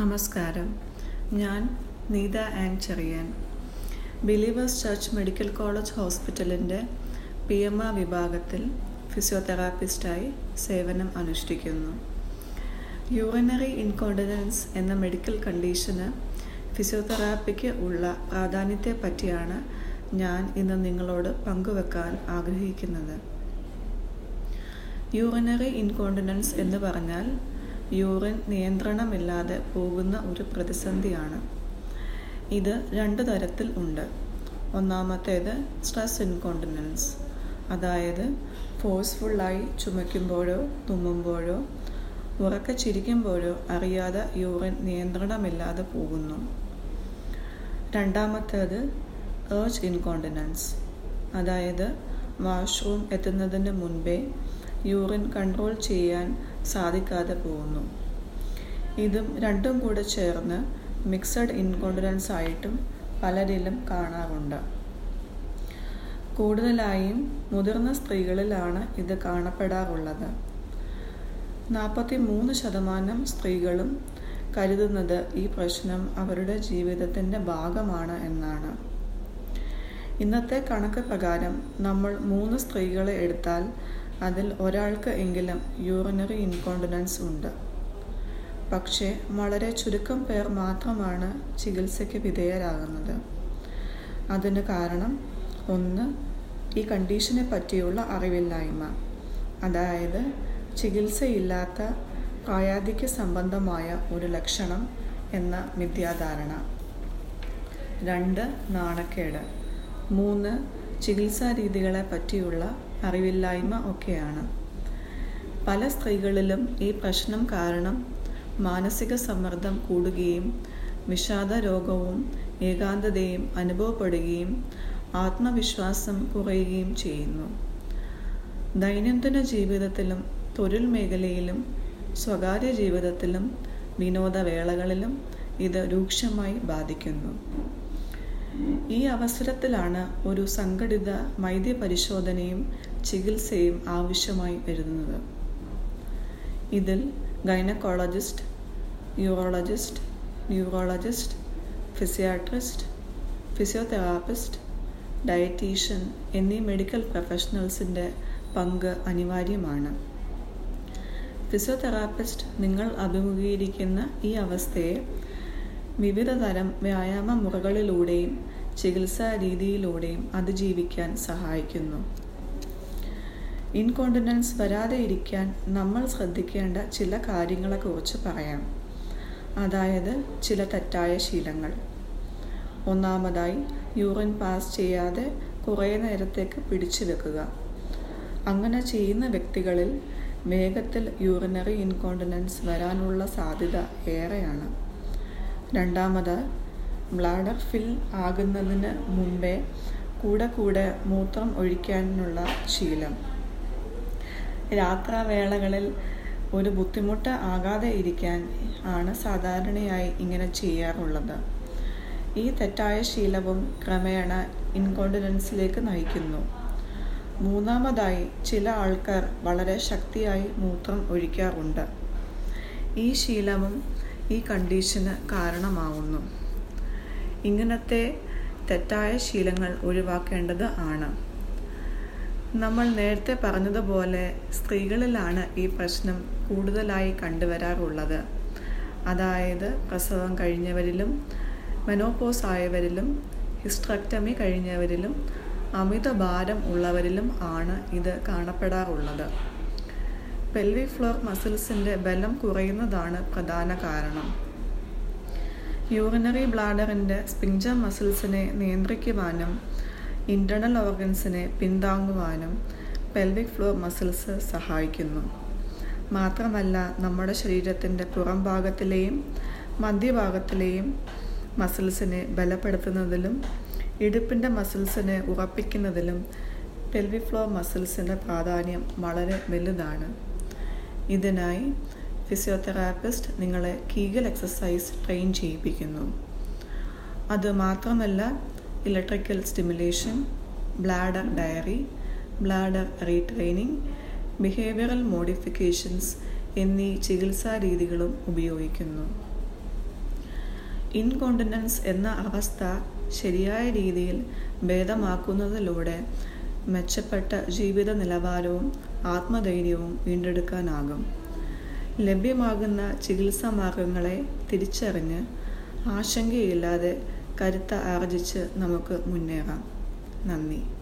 നമസ്കാരം. ഞാൻ Neetha and Cherian. Believers church medical college ഹോസ്പിറ്റലിന്റെ പി എം ആർ വിഭാഗത്തിൽ ഫിസിയോതെറാപ്പിസ്റ്റായി സേവനം അനുഷ്ഠിക്കുന്നു. യൂറിനറി ഇൻകോണ്ടിനൻസ് എന്ന മെഡിക്കൽ കണ്ടീഷന് ഫിസിയോതെറാപ്പിക്ക് ഉള്ള പ്രാധാന്യത്തെ പറ്റിയാണ് ഞാൻ ഇന്ന് നിങ്ങളോട് പങ്കുവെക്കാൻ ആഗ്രഹിക്കുന്നത്. യൂറിനറി ഇൻകോണ്ടിനൻസ് എന്ന് പറഞ്ഞാൽ യൂറിൻ നിയന്ത്രണമില്ലാതെ പോകുന്ന ഒരു പ്രതിസന്ധിയാണ്. ഇത് രണ്ട് തരത്തിൽ ഉണ്ട്. ഒന്നാമത്തേത് സ്ട്രെസ് ഇൻകോണ്ടിനൻസ്. അതായത് ഫോഴ്സ്ഫുള്ളായി ചുമയ്ക്കുമ്പോഴോ തുമ്മുമ്പോഴോ ഉറക്കെ ചിരിക്കുമ്പോഴോ അറിയാതെ യൂറിൻ നിയന്ത്രണമില്ലാതെ പോകുന്നു. രണ്ടാമത്തേത് ഏർജ് ഇൻകോണ്ടിനൻസ്. അതായത് വാഷ്റൂം എത്തുന്നതിന് മുൻപേ യൂറിൻ കൺട്രോൾ ചെയ്യാൻ സാധിക്കാതെ പോകുന്നു. ഇതും രണ്ടും കൂടെ ചേർന്ന് മിക്സഡ് ഇൻകോണ്ടിനൻസ് ആയിട്ടും പലരിലും കാണാറുണ്ട്. കൂടുതലായും മുതിർന്ന സ്ത്രീകളിലാണ് ഇത് കാണപ്പെടാറുള്ളത്. നാൽപ്പത്തി മൂന്ന് ശതമാനം സ്ത്രീകളും കരുതുന്നത് ഈ പ്രശ്നം അവരുടെ ജീവിതത്തിന്റെ ഭാഗമാണ് എന്നാണ്. ഇന്നത്തെ കണക്ക് പ്രകാരം നമ്മൾ മൂന്ന് സ്ത്രീകളെ എടുത്താൽ അതിൽ ഒരാൾക്ക് എങ്കിലും യൂറിനറി ഇൻകോണ്ടിനൻസ് ഉണ്ട്. പക്ഷേ വളരെ ചുരുക്കം പേർ മാത്രമാണ് ചികിത്സയ്ക്ക് വിധേയരാകുന്നത്. അതിന് കാരണം ഒന്ന് ഈ കണ്ടീഷനെ പറ്റിയുള്ള അറിവില്ലായ്മ. അതായത് ചികിത്സയില്ലാത്ത പ്രായാധിക്യ സംബന്ധമായ ഒരു ലക്ഷണം എന്ന മിഥ്യാധാരണ. രണ്ട് നാണക്കേട്. മൂന്ന് ചികിത്സാ രീതികളെ പറ്റിയുള്ള അറിവില്ലായ്മ ഒക്കെയാണ്. പല സ്ത്രീകളിലും ഈ പ്രശ്നം കാരണം മാനസിക സമ്മർദ്ദം കൂടുകയും വിഷാദ രോഗവും ഏകാന്തതയും അനുഭവപ്പെടുകയും ആത്മവിശ്വാസം കുറയുകയും ചെയ്യുന്നു. ദൈനംദിന ജീവിതത്തിലും തൊഴിൽ മേഖലയിലും സ്വകാര്യ ജീവിതത്തിലും വിനോദവേളകളിലും ഇത് രൂക്ഷമായി ബാധിക്കുന്നു. ഈ അവസരത്തിലാണ് ഒരു സംഘടിത വൈദ്യ പരിശോധനയും ചികിത്സയും ആവശ്യമായി വരുന്നത്. ഇതിൽ gynaecologist urologist neurologist physiatrist physiotherapist dietitian എന്നീ മെഡിക്കൽ പ്രൊഫഷണൽസിന്റെ പങ്ക് അനിവാര്യമാണ്. ഫിസിയോതെറാപ്പിസ്റ്റ് നിങ്ങൾ അഭിമുഖീകരിക്കുന്ന ഈ അവസ്ഥയെ വിവിധ തരം വ്യായാമ മുറകളിലൂടെയും ചികിത്സാ രീതിയിലൂടെയും അതിജീവിക്കാൻ സഹായിക്കുന്നു. ഇൻകോണ്ടിനൻസ് വരാതെ ഇരിക്കാൻ നമ്മൾ ശ്രദ്ധിക്കേണ്ട ചില കാര്യങ്ങളെക്കുറിച്ച് പറയാം. അതായത് ചില തെറ്റായ ശീലങ്ങൾ. ഒന്നാമതായി യൂറിൻ പാസ് ചെയ്യാതെ കുറേ നേരത്തേക്ക് പിടിച്ചു വെക്കുക. അങ്ങനെ ചെയ്യുന്ന വ്യക്തികളിൽ വേഗത്തിൽ യൂറിനറി ഇൻകോണ്ടിനൻസ് വരാനുള്ള സാധ്യത ഏറെയാണ്. രണ്ടാമത് ബ്ലാഡർ ഫിൽ ആകുന്നതിന് മുമ്പേ കൂടെ കൂടെ മൂത്രം ഒഴിക്കാനുള്ള ശീലം. രാത്രാവേളകളിൽ ഒരു ബുദ്ധിമുട്ട് ആകാതെ ഇരിക്കാൻ ആണ് സാധാരണയായി ഇങ്ങനെ ചെയ്യാറുള്ളത്. ഈ തെറ്റായ ശീലവും ക്രമേണ ഇൻകോണ്ടിനൻസിലേക്ക് നയിക്കുന്നു. മൂന്നാമതായി ചില ആൾക്കാർ വളരെ ശക്തിയായി മൂത്രം ഒഴിക്കാറുണ്ട്. ഈ ശീലവും ഈ കണ്ടീഷന് കാരണമാവുന്നു. ഇങ്ങനത്തെ തെറ്റായ ശീലങ്ങൾ ഒഴിവാക്കേണ്ടത് ആണ്. നമ്മൾ നേരത്തെ പറഞ്ഞതുപോലെ സ്ത്രീകളിലാണ് ഈ പ്രശ്നം കൂടുതലായി കണ്ടുവരാറുള്ളത്. അതായത് പ്രസവം കഴിഞ്ഞവരിലും മെനോപോസ് ആയവരിലും ഹിസ്ട്രക്ടമി കഴിഞ്ഞവരിലും അമിത ഭാരം ഉള്ളവരിലും ആണ് ഇത് കാണപ്പെടാറുള്ളത്. പെൽവിക് ഫ്ലോർ മസിൽസിന്റെ ബലം കുറയുന്നതാണ് പ്രധാന കാരണം. യൂറിനറി ബ്ലാഡറിന്റെ സ്പിഞ്ചർ മസിൽസിനെ നിയന്ത്രിക്കുവാനും ഇന്റേർണൽ ഓർഗൻസിനെ പിന്താങ്ങുവാനും പെൽവിക് ഫ്ലോർ മസിൽസ് സഹായിക്കുന്നു. മാത്രമല്ല നമ്മുടെ ശരീരത്തിന്റെ പുറം ഭാഗത്തിലെയും മധ്യഭാഗത്തിലെയും മസിൽസിനെ ബലപ്പെടുത്തുന്നതിലും ഇടുപ്പിന്റെ മസിൽസിനെ ഉറപ്പിക്കുന്നതിലും പെൽവിക് ഫ്ലോർ മസിൽസിന്റെ പ്രാധാന്യം വളരെ വലുതാണ്. ഇതിനായി ഫിസിയോതെറാപ്പിസ്റ്റ് നിങ്ങളെ കീഗൽ എക്സസൈസ് ട്രെയിൻ ചെയ്യിപ്പിക്കുന്നു. അത് മാത്രമല്ല electrical stimulation bladder diary bladder retraining behavioural modifications എന്നീ ചികിത്സാ രീതികളും ഉപയോഗിക്കുന്നു. ഇൻകോണ്ടിനൻസ് എന്ന അവസ്ഥ ശരിയായ രീതിയിൽ ഭേദമാക്കുന്നതിലൂടെ മെച്ചപ്പെട്ട ജീവിത നിലവാരവും ആത്മധൈര്യവും വീണ്ടെടുക്കാനാകും. ലഭ്യമാകുന്ന ചികിത്സാ മാർഗങ്ങളെ തിരിച്ചറിഞ്ഞ് ആശങ്കയില്ലാതെ കരുത്ത് ആർജിച്ച് നമുക്ക് മുന്നേറാം. നന്ദി.